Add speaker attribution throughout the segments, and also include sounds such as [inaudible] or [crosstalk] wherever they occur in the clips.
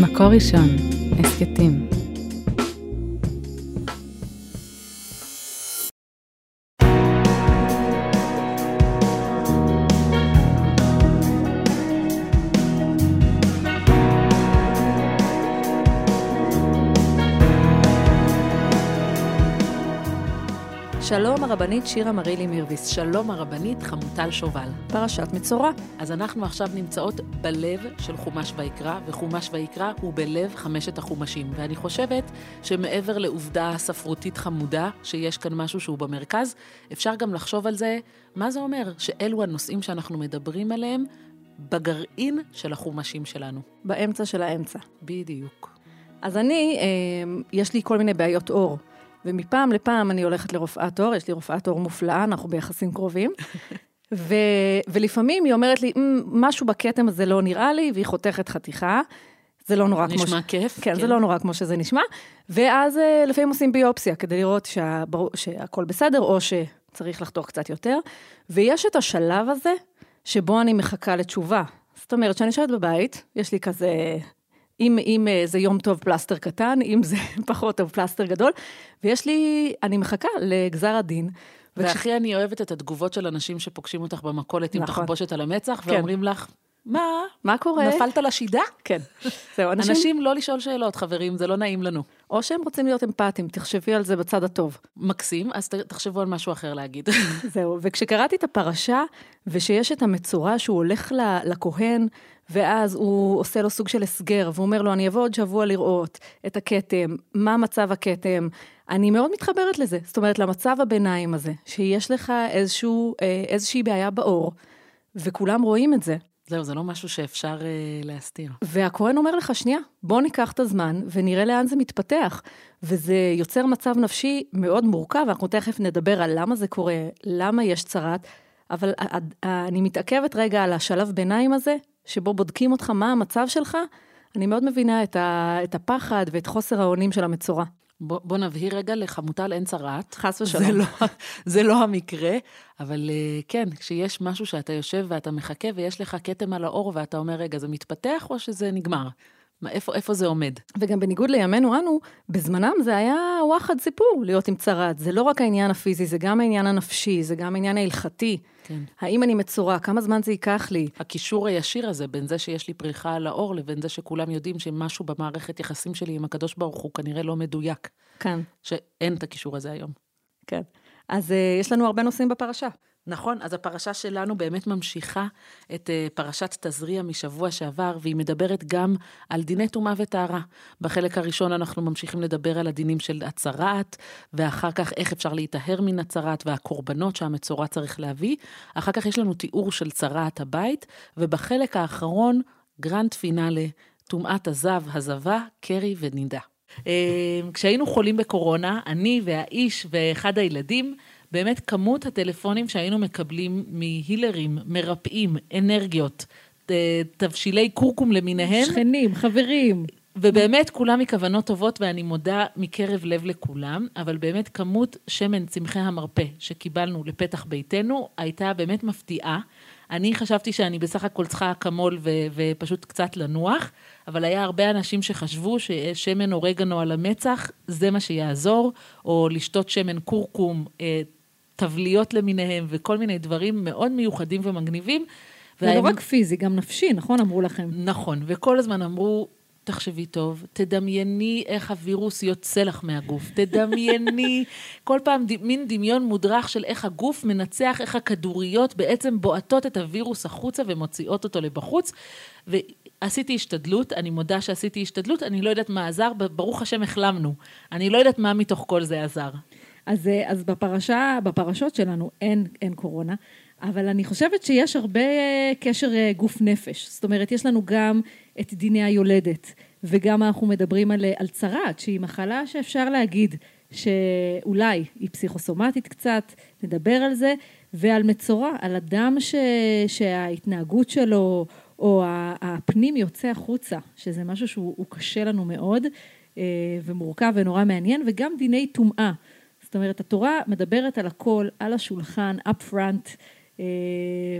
Speaker 1: מקור ראשון, הסכתים.
Speaker 2: שלום הרבנית שירה מרילי מירביס.
Speaker 3: שלום הרבנית חמוטל שובל.
Speaker 2: פרשת מצורע.
Speaker 3: אז אנחנו עכשיו נמצאות בלב של חומש ויקרא, וחומש ויקרא הוא בלב חמשת החומשים. ואני חושבת שמעבר לעובדה ספרותית חמודה, שיש כאן משהו שהוא במרכז, אפשר גם לחשוב על זה, מה זה אומר שאלו הנושאים שאנחנו מדברים עליהם בגרעין של החומשים שלנו.
Speaker 2: באמצע של האמצע.
Speaker 3: בדיוק.
Speaker 2: אז אני, אה, יש לי כל מיני בעיות עור. ומפעם לפעם אני הולכת לרופאת עור, יש לי רופאת עור מופלאה, אנחנו ביחסים קרובים. [laughs] ו, ולפעמים היא אומרת לי, "מ, משהו בכתם הזה לא נראה לי, והיא חותכת חתיכה. זה לא נורא כמו...
Speaker 3: נשמע
Speaker 2: ש...
Speaker 3: כיף.
Speaker 2: כן, זה לא נורא כמו שזה נשמע. ואז אה, לפעמים עושים ביופסיה, כדי לראות שה... שהכל בסדר, או שצריך לחתוך קצת יותר. ויש את השלב הזה, שבו אני מחכה לתשובה. זאת אומרת, כשאני יושבת בבית, יש לי כזה... אם, אם אה, זה יום טוב פלסטר קטן, אם זה [laughs] פחות טוב פלסטר גדול, ויש לי, אני מחכה לגזר הדין. וכש-
Speaker 3: והכי אני אוהבת את התגובות של אנשים שפוגשים אותך במכולת עם
Speaker 2: נכון.
Speaker 3: תחבושת על המצח,
Speaker 2: כן.
Speaker 3: ואומרים לך, מה?
Speaker 2: מה קורה?
Speaker 3: נפלת לשידה?
Speaker 2: כן. זהו, אנשים,
Speaker 3: אנשים לא לשאול שאלות, חברים, זה לא נעים לנו.
Speaker 2: או שהם רוצים להיות אמפתיים, תחשבי על זה בצד הטוב.
Speaker 3: מקסים, אז תחשבו על משהו אחר להגיד. [laughs]
Speaker 2: זהו, וכשקראתי את הפרשה, ושיש את המצורע שהוא הולך לכהן, ואז הוא עושה לו סוג של הסגר, והוא אומר לו, אני אבוא עוד שבוע לראות את הכתם, מה מצב הכתם. אני מאוד מתחברת לזה, זאת אומרת, למצב הביניים הזה, שיש לך איזשהו, אה, איזושהי בעיה בעור, וכולם רואים את זה.
Speaker 3: זהו, זה לא משהו שאפשר אה, להסתיר.
Speaker 2: והכהן אומר לך, שנייה, בוא ניקח את הזמן ונראה לאן זה מתפתח. וזה יוצר מצב נפשי מאוד מורכב, אנחנו תכף נדבר על למה זה קורה, למה יש צרת, אבל ה- ה- אני מתעכבת רגע על השלב ביניים הזה, שבו בודקים אותך מה המצב שלך. אני מאוד מבינה את, ה, את הפחד ואת חוסר האונים של המצורע.
Speaker 3: בוא, בוא נבהיר רגע, לחמוטל אין צרעת.
Speaker 2: חס
Speaker 3: זה
Speaker 2: ושלום.
Speaker 3: לא, זה לא המקרה, אבל אה, כן, כשיש משהו שאתה יושב ואתה מחכה ויש לך כתם על האור ואתה אומר, רגע, זה מתפתח או שזה נגמר? מה, איפה, איפה זה עומד?
Speaker 2: וגם בניגוד לימינו אנו, בזמנם זה היה וואחד סיפור להיות עם צרת. זה לא רק העניין הפיזי, זה גם העניין הנפשי, זה גם העניין ההלכתי.
Speaker 3: כן.
Speaker 2: האם אני מצורע? כמה זמן זה ייקח לי?
Speaker 3: הקישור הישיר הזה בין זה שיש לי פריחה על האור לבין זה שכולם יודעים שמשהו במערכת יחסים שלי עם הקדוש ברוך הוא כנראה לא מדויק,
Speaker 2: כאן,
Speaker 3: שאין את הקישור הזה היום.
Speaker 2: כן. אז uh, יש לנו הרבה נושאים בפרשה.
Speaker 3: נכון, אז הפרשה שלנו באמת ממשיכה את אה, פרשת תזריע משבוע שעבר, והיא מדברת גם על דיני טומאה וטהרה. בחלק הראשון אנחנו ממשיכים לדבר על הדינים של הצרעת, ואחר כך איך אפשר להיטהר מן הצרעת והקורבנות שהמצורע צריך להביא. אחר כך יש לנו תיאור של צרעת הבית, ובחלק האחרון, grand finale, טומאת הזב, הזבה, קרי ונידה. אה, כשהיינו חולים בקורונה, אני והאיש ואחד הילדים, באמת כמות הטלפונים שהיינו מקבלים מה healerים, מרפאים, אנרגיות, אה, תבשילי כורכום למיניהם,
Speaker 2: שכנים, חברים.
Speaker 3: ובאמת כולם מכוונות טובות, ואני מודה מקרב לב לכולם, אבל באמת כמות שמן צמחי המרפא שקיבלנו לפתח ביתנו הייתה באמת מפתיעה. אני חשבתי שאני בסך הכל צריכה אקמול ו- ופשוט קצת לנוח, אבל היה הרבה אנשים שחשבו ששמן אורגנו על המצח, זה מה שיעזור, או לשתות שמן כורכום, תבליות למיניהם וכל מיני דברים מאוד מיוחדים ומגניבים.
Speaker 4: זה לא רק פיזי, גם נפשי, נכון? אמרו לכם.
Speaker 3: נכון, וכל הזמן אמרו, תחשבי טוב, תדמייני איך הווירוס יוצא לך מהגוף, תדמייני, [laughs] כל פעם ד... מין דמיון מודרך של איך הגוף מנצח, איך הכדוריות בעצם בועטות את הווירוס החוצה ומוציאות אותו לבחוץ. ועשיתי השתדלות, אני מודה שעשיתי השתדלות, אני לא יודעת מה עזר, ברוך השם החלמנו. אני לא יודעת מה מתוך כל זה עזר.
Speaker 4: אז, אה, אז בפרשה, בפרשות שלנו אין, אין קורונה, אבל אני חושבת שיש הרבה אה, קשר אה, גוף נפש. זאת אומרת, יש לנו גם את דיני היולדת, וגם אנחנו מדברים על, על צרעת, שהיא מחלה שאפשר להגיד שאולי היא פסיכוסומטית קצת, נדבר על זה, ועל מצורע, על אדם ש, שההתנהגות שלו, או הפנים יוצא החוצה, שזה משהו שהוא הוא קשה לנו מאוד, ומורכב ונורא מעניין, וגם דיני טומאה. זאת אומרת, התורה מדברת על הכל, על השולחן, up front, אה,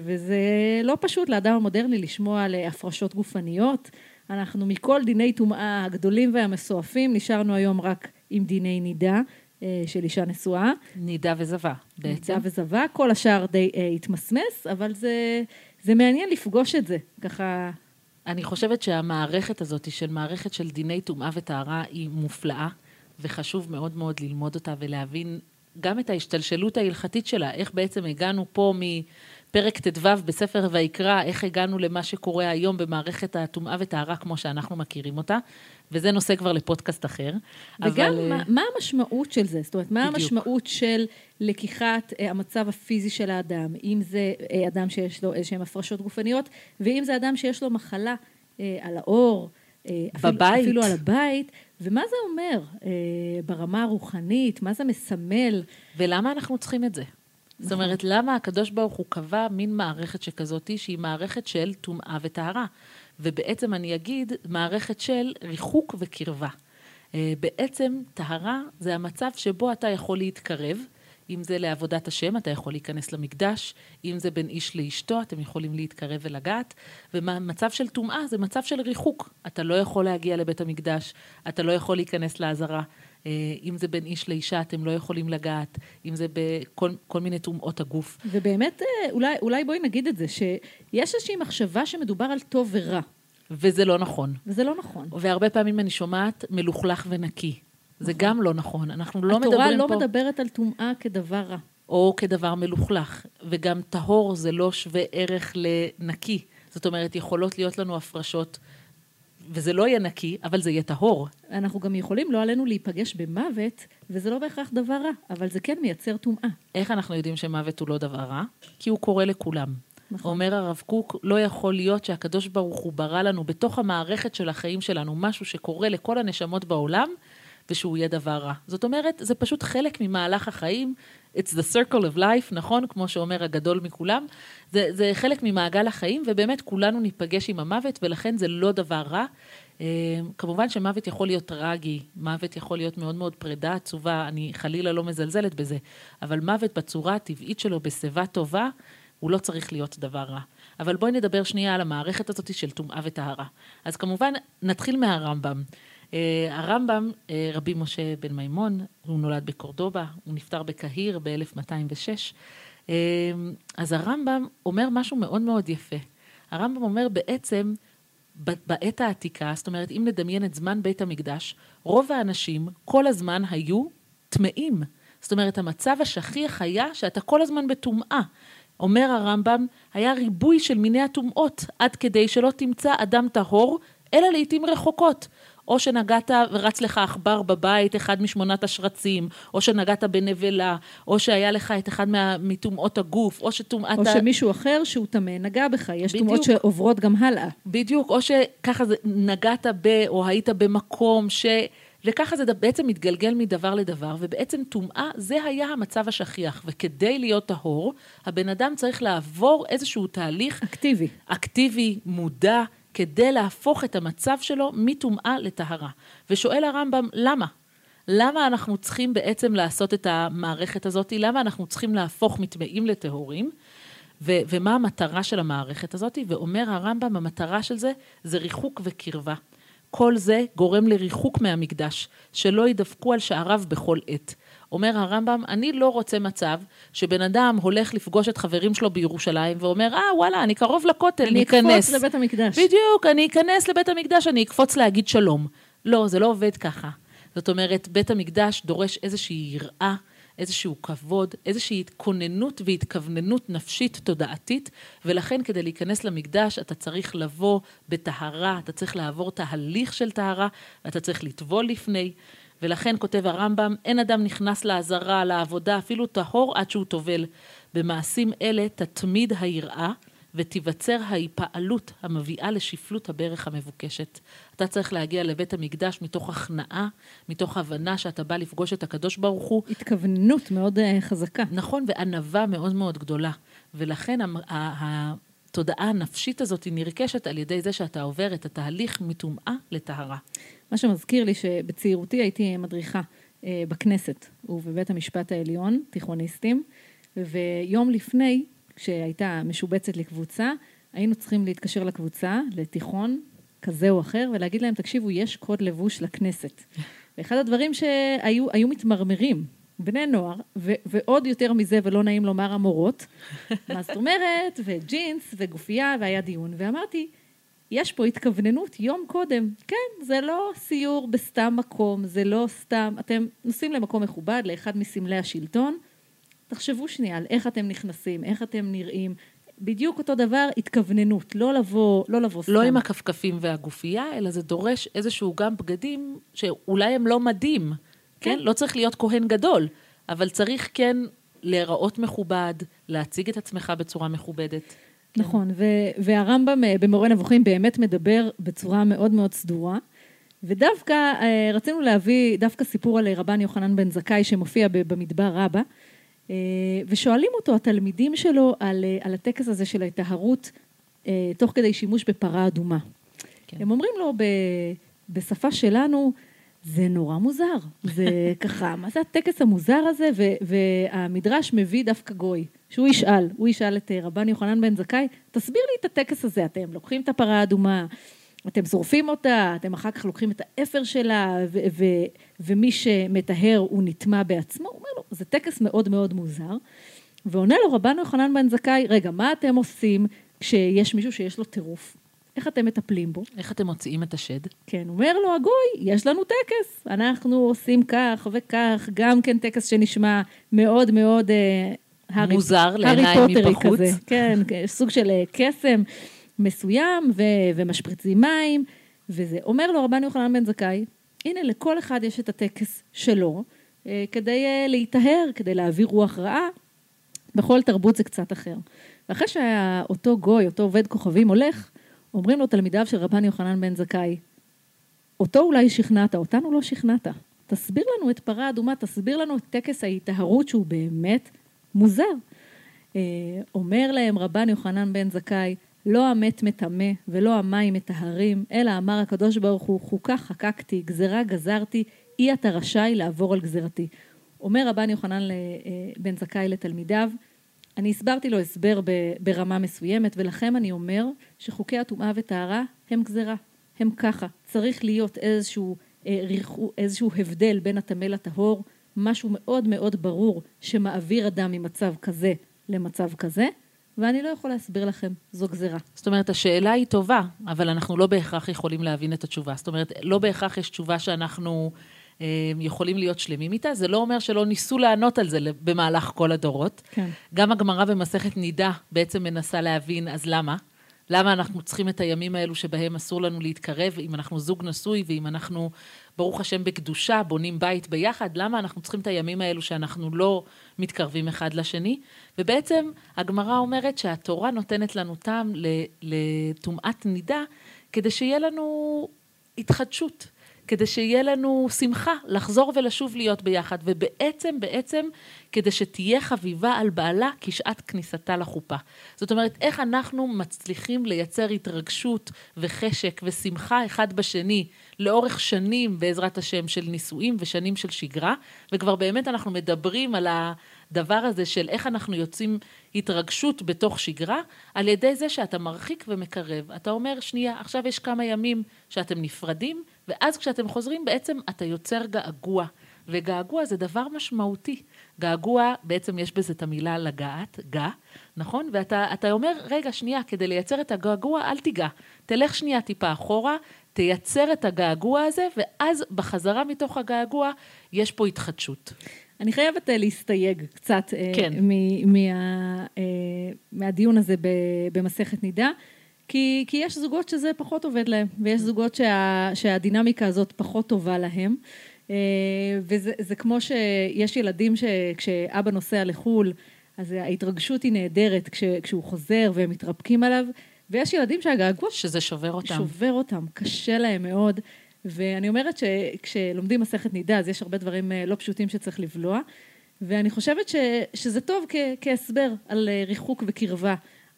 Speaker 4: וזה לא פשוט לאדם המודרני לשמוע על אה, הפרשות גופניות,
Speaker 2: אנחנו מכל דיני טומאה הגדולים והמסועפים, נשארנו היום רק עם דיני נידה. אה, של אישה נשואה.
Speaker 3: נידה וזבה, בעצם.
Speaker 2: נידה וזבה, כל השאר די אה, התמסמס, אבל זה, זה מעניין לפגוש את זה, ככה...
Speaker 3: אני חושבת שהמערכת הזאת של מערכת של דיני טומאה וטהרה היא מופלאה, וחשוב מאוד מאוד ללמוד אותה ולהבין גם את ההשתלשלות ההלכתית שלה, איך בעצם הגענו פה מפרק ט"ו בספר ויקרא, איך הגענו למה שקורה היום במערכת הטומאה וטהרה כמו שאנחנו מכירים אותה, וזה נושא כבר לפודקאסט אחר.
Speaker 2: וגם
Speaker 3: אבל,
Speaker 2: מה,
Speaker 3: אה,
Speaker 2: מה המשמעות של זה? זאת אומרת, מה
Speaker 3: בדיוק.
Speaker 2: המשמעות של לקיחת אה, המצב הפיזי של האדם, אם זה אה, אדם שיש לו איזשהן הפרשות גופניות, ואם זה אדם שיש לו מחלה אה, על העור, אה, אפילו,
Speaker 3: בבית.
Speaker 2: אפילו על הבית, ומה זה אומר אה, ברמה הרוחנית, מה זה מסמל?
Speaker 3: ולמה אנחנו צריכים את זה? זאת אומרת, למה הקדוש ברוך הוא קבע מין מערכת שכזאת, שהיא מערכת של טומאה וטהרה? ובעצם אני אגיד, מערכת של ריחוק וקרבה. אה, בעצם, טהרה זה המצב שבו אתה יכול להתקרב, אם זה לעבודת השם, אתה יכול להיכנס למקדש, אם זה בין איש לאשתו, אתם יכולים להתקרב ולגעת, ומצב של טומאה זה מצב של ריחוק. אתה לא יכול להגיע לבית המקדש, אתה לא יכול להיכנס לעזרה. אה, אם זה בין איש לאישה, אתם לא יכולים לגעת, אם זה בכל כל מיני טומאות הגוף.
Speaker 2: ובאמת, אה, אולי, אולי בואי נגיד את זה, שיש איזושהי מחשבה שמדובר על טוב ורע,
Speaker 3: וזה לא נכון.
Speaker 2: וזה לא נכון.
Speaker 3: והרבה פעמים אני שומעת מלוכלך ונקי. זה גם לא נכון. אנחנו לא מדברים
Speaker 2: התורה
Speaker 3: פה...
Speaker 2: לא מדברת על טומאה כדבר רע.
Speaker 3: או כדבר מלוכלך. וגם טהור זה לא שווה ערך לנקי. זאת אומרת, יכולות להיות לנו הפרשות, וזה לא יהיה נקי, אבל זה יהיה טהור.
Speaker 2: אנחנו גם יכולים, לא עלינו, להיפגש במוות, וזה לא בהכרח דבר רע, אבל זה כן מייצר טומאה.
Speaker 3: איך אנחנו יודעים שמוות הוא לא דבר רע? כי הוא קורה לכולם.
Speaker 2: נכון.
Speaker 3: אומר הרב קוק, לא יכול להיות שהקדוש ברוך הוא ברא לנו בתוך המערכת של החיים שלנו משהו שקורה לכל הנשמות בעולם, ושהוא יהיה דבר רע. זאת אומרת, זה פשוט חלק ממהלך החיים. It's the circle of life, נכון? כמו שאומר הגדול מכולם. זה, זה חלק ממעגל החיים, ובאמת כולנו ניפגש עם המוות, ולכן זה לא דבר רע. אה, כמובן שמוות יכול להיות טרגי, מוות יכול להיות מאוד מאוד פרידה עצובה, אני חלילה לא מזלזלת בזה, אבל מוות בצורה הטבעית שלו, בשיבה טובה, הוא לא צריך להיות דבר רע. אבל בואי נדבר שנייה על המערכת הזאת של טומאה וטהרה. אז כמובן, נתחיל מהרמב"ם. Uh, הרמב"ם, uh, רבי משה בן מימון, הוא נולד בקורדובה, הוא נפטר בקהיר ב-1206. Uh, אז הרמב"ם אומר משהו מאוד מאוד יפה. הרמב"ם אומר בעצם, בעת העתיקה, זאת אומרת, אם נדמיין את זמן בית המקדש, רוב האנשים כל הזמן היו טמאים. זאת אומרת, המצב השכיח היה שאתה כל הזמן בטומאה. אומר הרמב"ם, היה ריבוי של מיני הטומאות, עד כדי שלא תמצא אדם טהור, אלא לעתים רחוקות. או שנגעת ורץ לך עכבר בבית, אחד משמונת השרצים, או שנגעת בנבלה, או שהיה לך את אחד מטומאות הגוף, או שטומאת...
Speaker 2: או שמישהו אחר שהוא טמא נגע בך, יש. טומאות שעוברות גם הלאה.
Speaker 3: בדיוק, או שככה נגעת ב, או היית במקום ש... וככה זה בעצם מתגלגל מדבר לדבר, ובעצם טומאה זה היה המצב השכיח. וכדי להיות טהור, הבן אדם צריך לעבור איזשהו תהליך
Speaker 2: אקטיבי.
Speaker 3: אקטיבי, מודע, כדי להפוך את המצב שלו מטומאה לטהרה. ושואל הרמב"ם, למה? למה אנחנו צריכים בעצם לעשות את המערכת הזאת? למה אנחנו צריכים להפוך מטמאים לטהורים? ו- ומה המטרה של המערכת הזאת? ואומר הרמב"ם, המטרה של זה זה ריחוק וקרבה. כל זה גורם לריחוק מהמקדש, שלא ידפקו על שעריו בכל עת. אומר הרמב"ם, אני לא רוצה מצב שבן אדם הולך לפגוש את חברים שלו בירושלים ואומר, אה, וואלה, אני קרוב לכותל,
Speaker 2: אני
Speaker 3: ניכנס.
Speaker 2: אקפוץ לבית המקדש.
Speaker 3: בדיוק, אני אכנס לבית המקדש, אני אקפוץ להגיד שלום. לא, זה לא עובד ככה. זאת אומרת, בית המקדש דורש איזושהי יראה, איזשהו כבוד, איזושהי התכוננות והתכווננות נפשית תודעתית, ולכן כדי להיכנס למקדש אתה צריך לבוא בטהרה, אתה צריך לעבור תהליך של טהרה, ואתה צריך לטבול לפני. ולכן כותב הרמב"ם, אין אדם נכנס לעזרה, לעבודה, אפילו טהור עד שהוא טובל. במעשים אלה תתמיד היראה ותיווצר ההיפעלות המביאה לשפלות הברך המבוקשת. אתה צריך להגיע לבית המקדש מתוך הכנעה, מתוך הבנה שאתה בא לפגוש את הקדוש ברוך הוא,
Speaker 2: התכווננות מאוד אה, חזקה.
Speaker 3: נכון, וענווה מאוד מאוד גדולה. ולכן התודעה הנפשית הזאת היא נרכשת על ידי זה שאתה עובר את התהליך מטומאה לטהרה.
Speaker 2: מה שמזכיר לי שבצעירותי הייתי מדריכה אה, בכנסת ובבית המשפט העליון, תיכוניסטים, ויום לפני, כשהייתה משובצת לקבוצה, היינו צריכים להתקשר לקבוצה, לתיכון, כזה או אחר, ולהגיד להם, תקשיבו, יש קוד לבוש לכנסת. ואחד הדברים שהיו מתמרמרים, בני נוער, ו- ועוד יותר מזה, ולא נעים לומר המורות, מה זאת אומרת, וג'ינס, וגופייה, והיה דיון, ואמרתי, יש פה התכווננות יום קודם. כן, זה לא סיור בסתם מקום, זה לא סתם, אתם נוסעים למקום מכובד, לאחד מסמלי השלטון, תחשבו שנייה על איך אתם נכנסים, איך אתם נראים. בדיוק אותו דבר, התכווננות, לא לבוא, לא לבוא
Speaker 3: לא
Speaker 2: סתם.
Speaker 3: לא עם הכפכפים והגופייה, אלא זה דורש איזשהו גם בגדים שאולי הם לא מדים, כן?
Speaker 2: כן.
Speaker 3: לא צריך להיות כהן גדול, אבל צריך כן להיראות מכובד, להציג את עצמך בצורה מכובדת.
Speaker 2: נכון, ו- והרמב"ם אה, במורה נבוכים באמת מדבר בצורה מאוד מאוד סדורה. ודווקא אה, רצינו להביא דווקא סיפור על רבן יוחנן בן זכאי שמופיע במדבר רבה, אה, ושואלים אותו התלמידים שלו על, אה, על הטקס הזה של ההיטהרות אה, תוך כדי שימוש בפרה אדומה.
Speaker 3: כן.
Speaker 2: כן. הם אומרים לו ב- בשפה שלנו, זה נורא מוזר, זה [laughs] ככה, מה זה הטקס המוזר הזה? והמדרש מביא דווקא גוי, שהוא ישאל, הוא ישאל את אה, רבן יוחנן בן זכאי, תסביר לי את הטקס הזה, אתם לוקחים את הפרה האדומה, אתם שורפים אותה, אתם אחר כך לוקחים את האפר שלה, ו- ו- ומי שמטהר הוא נטמע בעצמו, הוא אומר לו, זה טקס מאוד מאוד מוזר. ועונה לו רבן יוחנן בן זכאי, רגע, מה אתם עושים כשיש מישהו שיש לו טירוף? איך אתם מטפלים בו?
Speaker 3: איך אתם מוציאים את השד?
Speaker 2: כן, אומר לו הגוי, יש לנו טקס, אנחנו עושים כך וכך, גם כן טקס שנשמע מאוד מאוד אה, הארי,
Speaker 3: מוזר לעיניים מבחוץ.
Speaker 2: כזה, כן, [laughs] סוג של אה, קסם מסוים, ו, ומשפריצים מים, וזה. אומר לו רבן יוחנן בן זכאי, הנה, לכל אחד יש את הטקס שלו, אה, כדי להיטהר, כדי להעביר רוח רעה, בכל תרבות זה קצת אחר. ואחרי שאותו גוי, אותו עובד כוכבים הולך, אומרים לו תלמידיו של רבן יוחנן בן זכאי, אותו אולי שכנעת, אותנו לא שכנעת. תסביר לנו את פרה אדומה, תסביר לנו את טקס ההיטהרות שהוא באמת מוזר. אה, אומר להם רבן יוחנן בן זכאי, לא המת מטמא ולא המים מטהרים, אלא אמר הקדוש ברוך הוא, חוקה חקקתי, גזרה גזרתי, אי אתה רשאי לעבור על גזרתי. אומר רבן יוחנן אה, בן זכאי לתלמידיו, אני הסברתי לו הסבר ברמה מסוימת, ולכם אני אומר שחוקי הטומאה וטהרה הם גזרה, הם ככה. צריך להיות איזשהו, אה, איזשהו הבדל בין הטמא לטהור, משהו מאוד מאוד ברור שמעביר אדם ממצב כזה למצב כזה, ואני לא יכולה להסביר לכם, זו גזרה.
Speaker 3: זאת אומרת, השאלה היא טובה, אבל אנחנו לא בהכרח יכולים להבין את התשובה. זאת אומרת, לא בהכרח יש תשובה שאנחנו יכולים להיות שלמים איתה. זה לא אומר שלא ניסו לענות על זה במהלך כל הדורות.
Speaker 2: כן.
Speaker 3: גם הגמרא במסכת נידה בעצם מנסה להבין, אז למה? למה אנחנו צריכים את הימים האלו שבהם אסור לנו להתקרב, אם אנחנו זוג נשוי ואם אנחנו, ברוך השם, בקדושה, בונים בית ביחד, למה אנחנו צריכים את הימים האלו שאנחנו לא מתקרבים אחד לשני? ובעצם הגמרא אומרת שהתורה נותנת לנו טעם לטומאת נידה, כדי שיהיה לנו התחדשות. כדי שיהיה לנו שמחה לחזור ולשוב להיות ביחד, ובעצם, בעצם, כדי שתהיה חביבה על בעלה כשעת כניסתה לחופה. זאת אומרת, איך אנחנו מצליחים לייצר התרגשות וחשק ושמחה אחד בשני לאורך שנים, בעזרת השם, של נישואים ושנים של שגרה, וכבר באמת אנחנו מדברים על הדבר הזה של איך אנחנו יוצאים התרגשות בתוך שגרה, על ידי זה שאתה מרחיק ומקרב. אתה אומר, שנייה, עכשיו יש כמה ימים שאתם נפרדים, ואז כשאתם חוזרים בעצם אתה יוצר געגוע. וגעגוע זה דבר משמעותי. געגוע, בעצם יש בזה את המילה לגעת, גע, נכון? ואתה אתה אומר, רגע, שנייה, כדי לייצר את הגעגוע, אל תיגע. תלך שנייה טיפה אחורה, תייצר את הגעגוע הזה, ואז בחזרה מתוך הגעגוע יש פה התחדשות.
Speaker 2: אני חייבת אה, להסתייג קצת אה,
Speaker 3: כן.
Speaker 2: מ- מה, אה, מהדיון הזה במסכת נידה, כי, כי יש זוגות שזה פחות עובד להם, ויש זוגות שה, שהדינמיקה הזאת פחות טובה להם. אה, וזה זה כמו שיש ילדים שכשאבא נוסע לחו"ל, אז ההתרגשות היא נהדרת כש, כשהוא חוזר והם מתרפקים עליו, ויש ילדים שהגעגוע
Speaker 3: שזה שובר אותם.
Speaker 2: שובר אותם, קשה להם מאוד. ואני אומרת שכשלומדים מסכת נידה, אז יש הרבה דברים אה, לא פשוטים שצריך לבלוע, ואני חושבת ש, שזה טוב כ, כהסבר על אה, ריחוק וקרבה,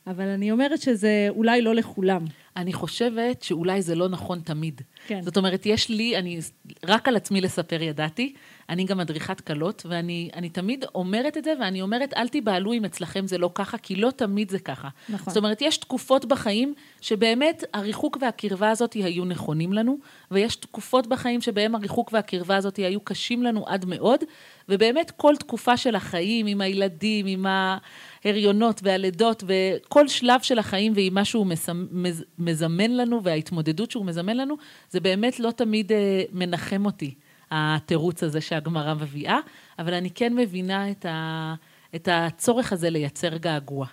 Speaker 2: אבל אני אומרת שזה אולי לא לכולם.
Speaker 3: אני חושבת שאולי זה לא נכון תמיד.
Speaker 2: כן.
Speaker 3: זאת אומרת, יש לי, אני רק על עצמי לספר ידעתי, אני גם מדריכת כלות, ואני תמיד אומרת את זה, ואני אומרת, אל תיבהלו אם אצלכם זה לא ככה, כי לא תמיד זה ככה.
Speaker 2: נכון.
Speaker 3: זאת אומרת, יש תקופות בחיים שבאמת הריחוק והקרבה הזאת היו נכונים לנו, ויש תקופות בחיים שבהם הריחוק והקרבה הזאת היו קשים לנו עד מאוד, ובאמת כל תקופה של החיים, עם הילדים, עם ההריונות והלידות, וכל שלב של החיים ועם מה שהוא מזמן לנו, וההתמודדות שהוא מזמן לנו, זה באמת לא תמיד אה, מנחם אותי, התירוץ הזה שהגמרא מביאה, אבל אני כן מבינה את, ה, את הצורך הזה לייצר געגוע.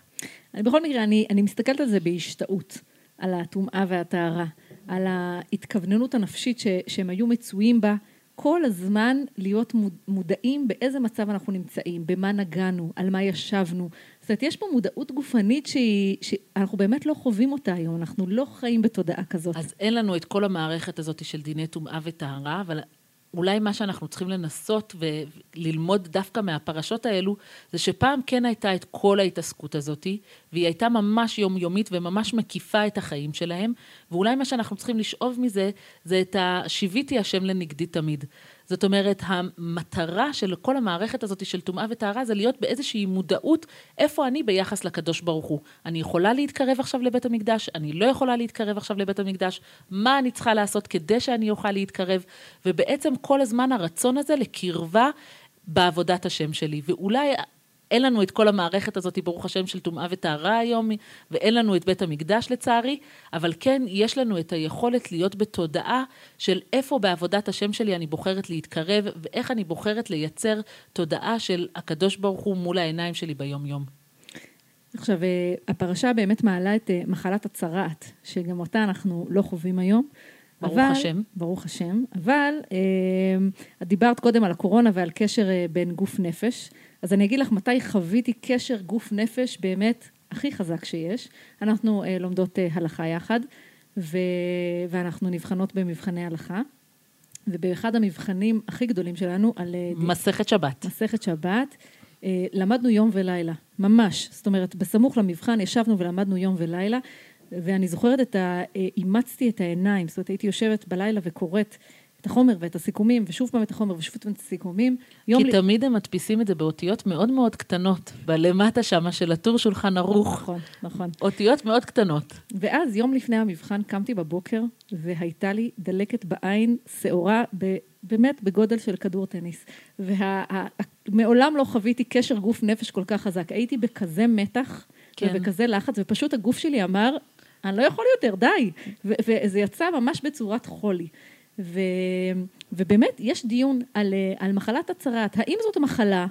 Speaker 2: אני בכל מקרה, אני, אני מסתכלת על זה בהשתאות, על הטומאה והטהרה, על ההתכווננות הנפשית ש, שהם היו מצויים בה. כל הזמן להיות מודעים באיזה מצב אנחנו נמצאים, במה נגענו, על מה ישבנו. זאת אומרת, יש פה מודעות גופנית שהיא, שאנחנו באמת לא חווים אותה היום, אנחנו לא חיים בתודעה כזאת.
Speaker 3: אז אין לנו את כל המערכת הזאת של דיני טומאה וטהרה, אבל אולי מה שאנחנו צריכים לנסות וללמוד דווקא מהפרשות האלו, זה שפעם כן הייתה את כל ההתעסקות הזאתי, והיא הייתה ממש יומיומית וממש מקיפה את החיים שלהם, ואולי מה שאנחנו צריכים לשאוב מזה, זה את השיוויתי השם לנגדי תמיד. זאת אומרת, המטרה של כל המערכת הזאת של טומאה וטהרה זה להיות באיזושהי מודעות איפה אני ביחס לקדוש ברוך הוא. אני יכולה להתקרב עכשיו לבית המקדש, אני לא יכולה להתקרב עכשיו לבית המקדש, מה אני צריכה לעשות כדי שאני אוכל להתקרב, ובעצם כל הזמן הרצון הזה לקרבה בעבודת השם שלי. ואולי אין לנו את כל המערכת הזאת, ברוך השם, של טומאה וטהרה היום, ואין לנו את בית המקדש לצערי, אבל כן, יש לנו את היכולת להיות בתודעה של איפה בעבודת השם שלי אני בוחרת להתקרב, ואיך אני בוחרת לייצר תודעה של הקדוש ברוך הוא מול העיניים שלי ביום-יום.
Speaker 2: עכשיו, אה, הפרשה באמת מעלה את אה, מחלת הצרעת, שגם אותה אנחנו לא חווים היום.
Speaker 3: ברוך
Speaker 2: אבל,
Speaker 3: השם.
Speaker 2: ברוך השם. אבל אה, את דיברת קודם על הקורונה ועל קשר בין גוף נפש. אז אני אגיד לך מתי חוויתי קשר גוף נפש באמת הכי חזק שיש. אנחנו אה, לומדות אה, הלכה יחד, ו... ואנחנו נבחנות במבחני הלכה. ובאחד המבחנים הכי גדולים שלנו על... אה,
Speaker 3: מסכת שבת.
Speaker 2: מסכת שבת. אה, למדנו יום ולילה, ממש. זאת אומרת, בסמוך למבחן ישבנו ולמדנו יום ולילה, ואני זוכרת את ה... אה, אימצתי את העיניים, זאת אומרת, הייתי יושבת בלילה וקוראת את החומר ואת הסיכומים, ושוב פעם את החומר ושוב פעם את הסיכומים.
Speaker 3: כי תמיד הם מדפיסים את זה באותיות מאוד מאוד קטנות, בלמטה שמה של הטור שולחן ערוך.
Speaker 2: נכון, נכון.
Speaker 3: אותיות מאוד קטנות.
Speaker 2: ואז יום לפני המבחן קמתי בבוקר, והייתה לי דלקת בעין, שעורה, ב... באמת בגודל של כדור טניס. ומעולם וה... לא חוויתי קשר גוף נפש כל כך חזק. הייתי בכזה מתח, כן. ובכזה לחץ, ופשוט הגוף שלי אמר, אני לא יכול יותר, די. וזה יצא ממש בצורת חולי. ו, ובאמת, יש דיון על, על מחלת הצרעת. האם זאת מחלה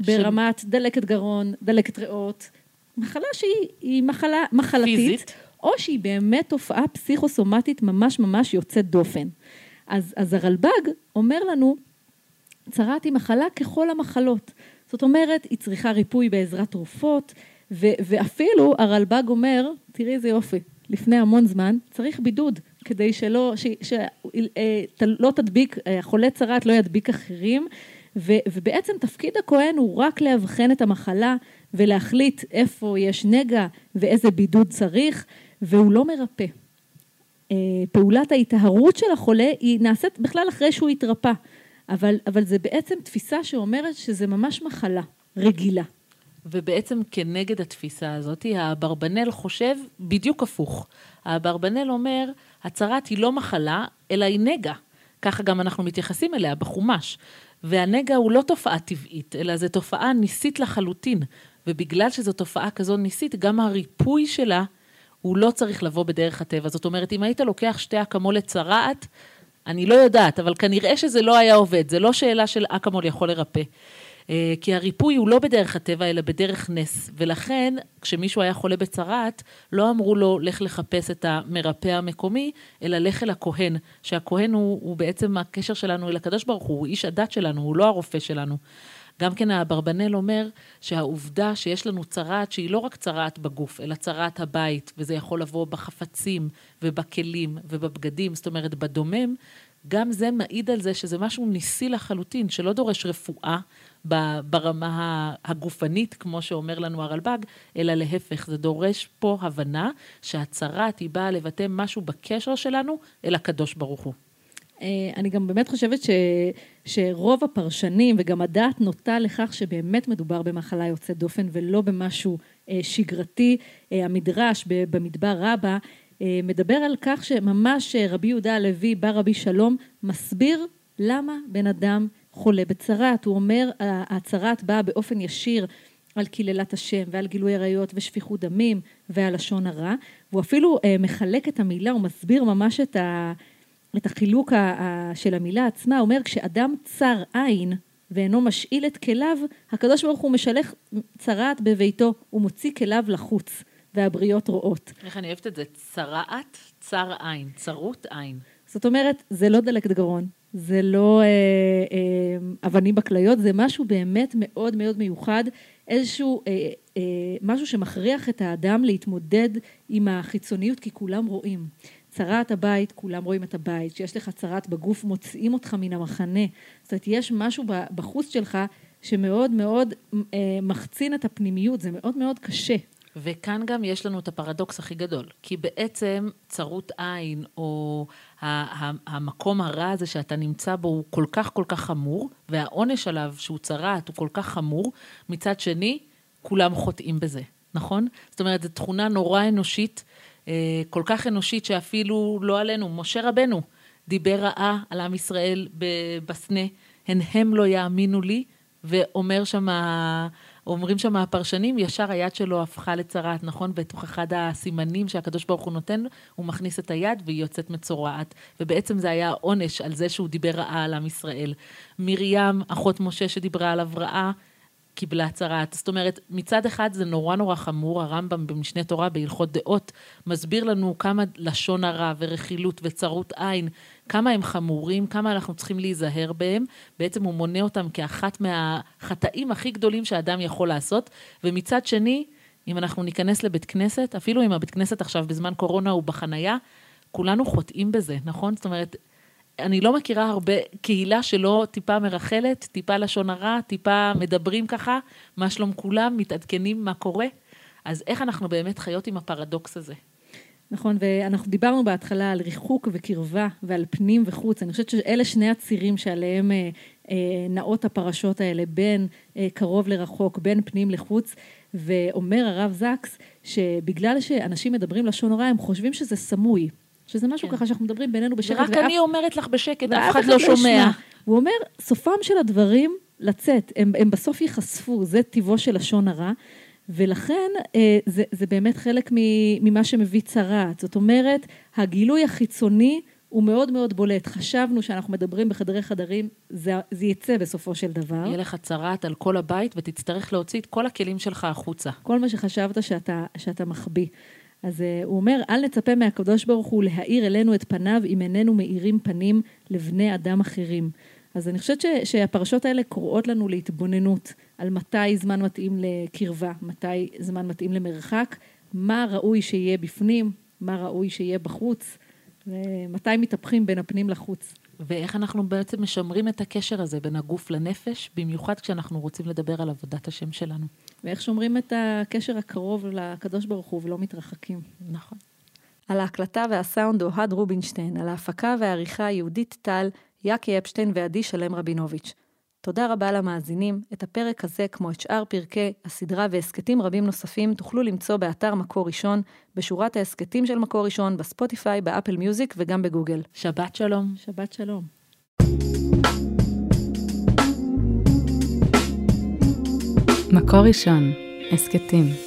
Speaker 2: ברמת ש... דלקת גרון, דלקת ריאות, מחלה שהיא מחלה מחלתית, פיזית. או שהיא באמת תופעה פסיכוסומטית ממש ממש יוצאת דופן. אז, אז הרלב"ג אומר לנו, צרעת היא מחלה ככל המחלות. זאת אומרת, היא צריכה ריפוי בעזרת תרופות, ו, ואפילו הרלב"ג אומר, תראי איזה יופי, לפני המון זמן, צריך בידוד. כדי שלא, שלא אה, תדביק, אה, חולה צרעת לא ידביק אחרים, ו, ובעצם תפקיד הכהן הוא רק לאבחן את המחלה ולהחליט איפה יש נגע ואיזה בידוד צריך, והוא לא מרפא. אה, פעולת ההיטהרות של החולה היא נעשית בכלל אחרי שהוא התרפא, אבל, אבל זה בעצם תפיסה שאומרת שזה ממש מחלה רגילה.
Speaker 3: ובעצם כנגד התפיסה הזאת, האברבנל חושב בדיוק הפוך. האברבנל אומר, הצרת היא לא מחלה, אלא היא נגע. ככה גם אנחנו מתייחסים אליה בחומש. והנגע הוא לא תופעה טבעית, אלא זו תופעה ניסית לחלוטין. ובגלל שזו תופעה כזו ניסית, גם הריפוי שלה הוא לא צריך לבוא בדרך הטבע. זאת אומרת, אם היית לוקח שתי אקמול לצרעת, אני לא יודעת, אבל כנראה שזה לא היה עובד. זה לא שאלה של אקמול יכול לרפא. אה, כי הריפוי הוא לא בדרך הטבע, אלא בדרך נס. ולכן, כשמישהו היה חולה בצרעת, לא אמרו לו, לך לחפש את המרפא המקומי, אלא לך אל הכהן, שהכהן הוא, הוא בעצם הקשר שלנו אל הקדוש ברוך הוא, הוא איש הדת שלנו, הוא לא הרופא שלנו. גם כן האברבנל אומר שהעובדה שיש לנו צרעת שהיא לא רק צרעת בגוף, אלא צרעת הבית, וזה יכול לבוא בחפצים ובכלים ובבגדים, זאת אומרת בדומם, גם זה מעיד על זה שזה משהו ניסי לחלוטין, שלא דורש רפואה ברמה הגופנית, כמו שאומר לנו הרלב"ג, אלא להפך, זה דורש פה הבנה שהצהרת היא באה לבטא משהו בקשר שלנו אל הקדוש ברוך הוא.
Speaker 2: אה, אני גם באמת חושבת שרוב הפרשנים וגם הדעת נוטה לכך שבאמת מדובר במחלה יוצאת דופן ולא במשהו אה, שגרתי. אה, המדרש במדבר רבה מדבר על כך שממש רבי יהודה הלוי, בא רבי שלום, מסביר למה בן אדם חולה בצרעת. הוא אומר, הצרעת באה באופן ישיר על קללת השם ועל גילוי עריות ושפיכות דמים ועל לשון הרע, והוא אפילו אה, מחלק את המילה, הוא מסביר ממש את, ה, את החילוק ה, ה, של המילה עצמה, הוא אומר כשאדם צר עין ואינו משאיל את כליו, הקדוש ברוך הוא משלח צרעת בביתו, הוא מוציא כליו לחוץ, והבריות רואות.
Speaker 3: איך אני אוהבת את זה? צרעת, צר עין, צרות עין.
Speaker 2: זאת אומרת, זה לא דלקת גרון, זה לא אה, אה, אבנים בכליות, זה משהו באמת מאוד מאוד מיוחד, איזשהו אה, אה, משהו שמכריח את האדם להתמודד עם החיצוניות, כי כולם רואים. צרת הבית, כולם רואים את הבית. כשיש לך צרת בגוף, מוציאים אותך מן המחנה. זאת אומרת, יש משהו בחוץ שלך שמאוד מאוד אה, מחצין את הפנימיות, זה מאוד מאוד קשה.
Speaker 3: וכאן גם יש לנו את הפרדוקס הכי גדול, כי בעצם צרות עין, או המקום הרע הזה שאתה נמצא בו הוא כל כך כל כך חמור, והעונש עליו שהוא צרעת הוא כל כך חמור, מצד שני, כולם חוטאים בזה, נכון? זאת אומרת, זו תכונה נורא אנושית, אה, כל כך אנושית שאפילו לא עלינו, משה רבנו דיבר רעה על עם ישראל בסנה, הן הם לא יאמינו לי, ואומר שמה... אומרים שם הפרשנים, ישר היד שלו הפכה לצרעת, נכון? בתוך אחד הסימנים שהקדוש ברוך הוא נותן, הוא מכניס את היד והיא יוצאת מצורעת. ובעצם זה היה עונש על זה שהוא דיבר רעה על עם ישראל. מרים, אחות משה שדיברה עליו רעה, קיבלה צרעת. זאת אומרת, מצד אחד זה נורא נורא חמור, הרמב"ם במשנה תורה בהלכות דעות מסביר לנו כמה לשון הרע ורכילות וצרות עין, כמה הם חמורים, כמה אנחנו צריכים להיזהר בהם. בעצם הוא מונה אותם כאחת מהחטאים הכי גדולים שאדם יכול לעשות. ומצד שני, אם אנחנו ניכנס לבית כנסת, אפילו אם הבית כנסת עכשיו בזמן קורונה הוא בחנייה, כולנו חוטאים בזה, נכון? זאת אומרת, אני לא מכירה הרבה קהילה שלא טיפה מרחלת, טיפה לשון הרע, טיפה מדברים ככה, מה שלום כולם, מתעדכנים מה קורה. אז איך אנחנו באמת חיות עם הפרדוקס הזה?
Speaker 2: נכון, ואנחנו דיברנו בהתחלה על ריחוק וקרבה ועל פנים וחוץ. אני חושבת שאלה שני הצירים שעליהם אה, אה, נעות הפרשות האלה, בין אה, קרוב לרחוק, בין פנים לחוץ. ואומר הרב זקס, שבגלל שאנשים מדברים לשון הרע, הם חושבים שזה סמוי. שזה משהו כן. ככה שאנחנו מדברים בינינו בשקט.
Speaker 3: ורק ואף... אני אומרת לך בשקט, אף אחד לא שומע.
Speaker 2: הוא אומר, סופם של הדברים לצאת, הם, הם בסוף ייחשפו, זה טיבו של לשון הרע, ולכן אה, זה, זה באמת חלק ממה שמביא צרעת. זאת אומרת, הגילוי החיצוני הוא מאוד מאוד בולט. חשבנו שאנחנו מדברים בחדרי חדרים, זה, זה יצא בסופו של דבר.
Speaker 3: יהיה לך צרעת על כל הבית ותצטרך להוציא את כל הכלים שלך החוצה.
Speaker 2: כל מה שחשבת שאתה, שאתה מחביא. אז uh, הוא אומר, אל נצפה מהקדוש ברוך הוא להאיר אלינו את פניו אם איננו מאירים פנים לבני אדם אחרים. אז אני חושבת ש, שהפרשות האלה קוראות לנו להתבוננות על מתי זמן מתאים לקרבה, מתי זמן מתאים למרחק, מה ראוי שיהיה בפנים, מה ראוי שיהיה בחוץ, ומתי מתהפכים בין הפנים לחוץ.
Speaker 3: ואיך אנחנו בעצם משמרים את הקשר הזה בין הגוף לנפש, במיוחד כשאנחנו רוצים לדבר על עבודת השם שלנו.
Speaker 2: ואיך שומרים את הקשר הקרוב לקדוש ברוך הוא ולא מתרחקים.
Speaker 3: נכון.
Speaker 5: על ההקלטה והסאונד אוהד רובינשטיין, על ההפקה והעריכה יהודית טל, יאקי אפשטיין ועדי שלם רבינוביץ'. תודה רבה למאזינים. את הפרק הזה, כמו את שאר פרקי הסדרה והסכתים רבים נוספים, תוכלו למצוא באתר מקור ראשון, בשורת ההסכתים של מקור ראשון, בספוטיפיי, באפל מיוזיק וגם בגוגל.
Speaker 3: שבת שלום.
Speaker 2: שבת שלום.
Speaker 1: מקור ראשון, הסכתים.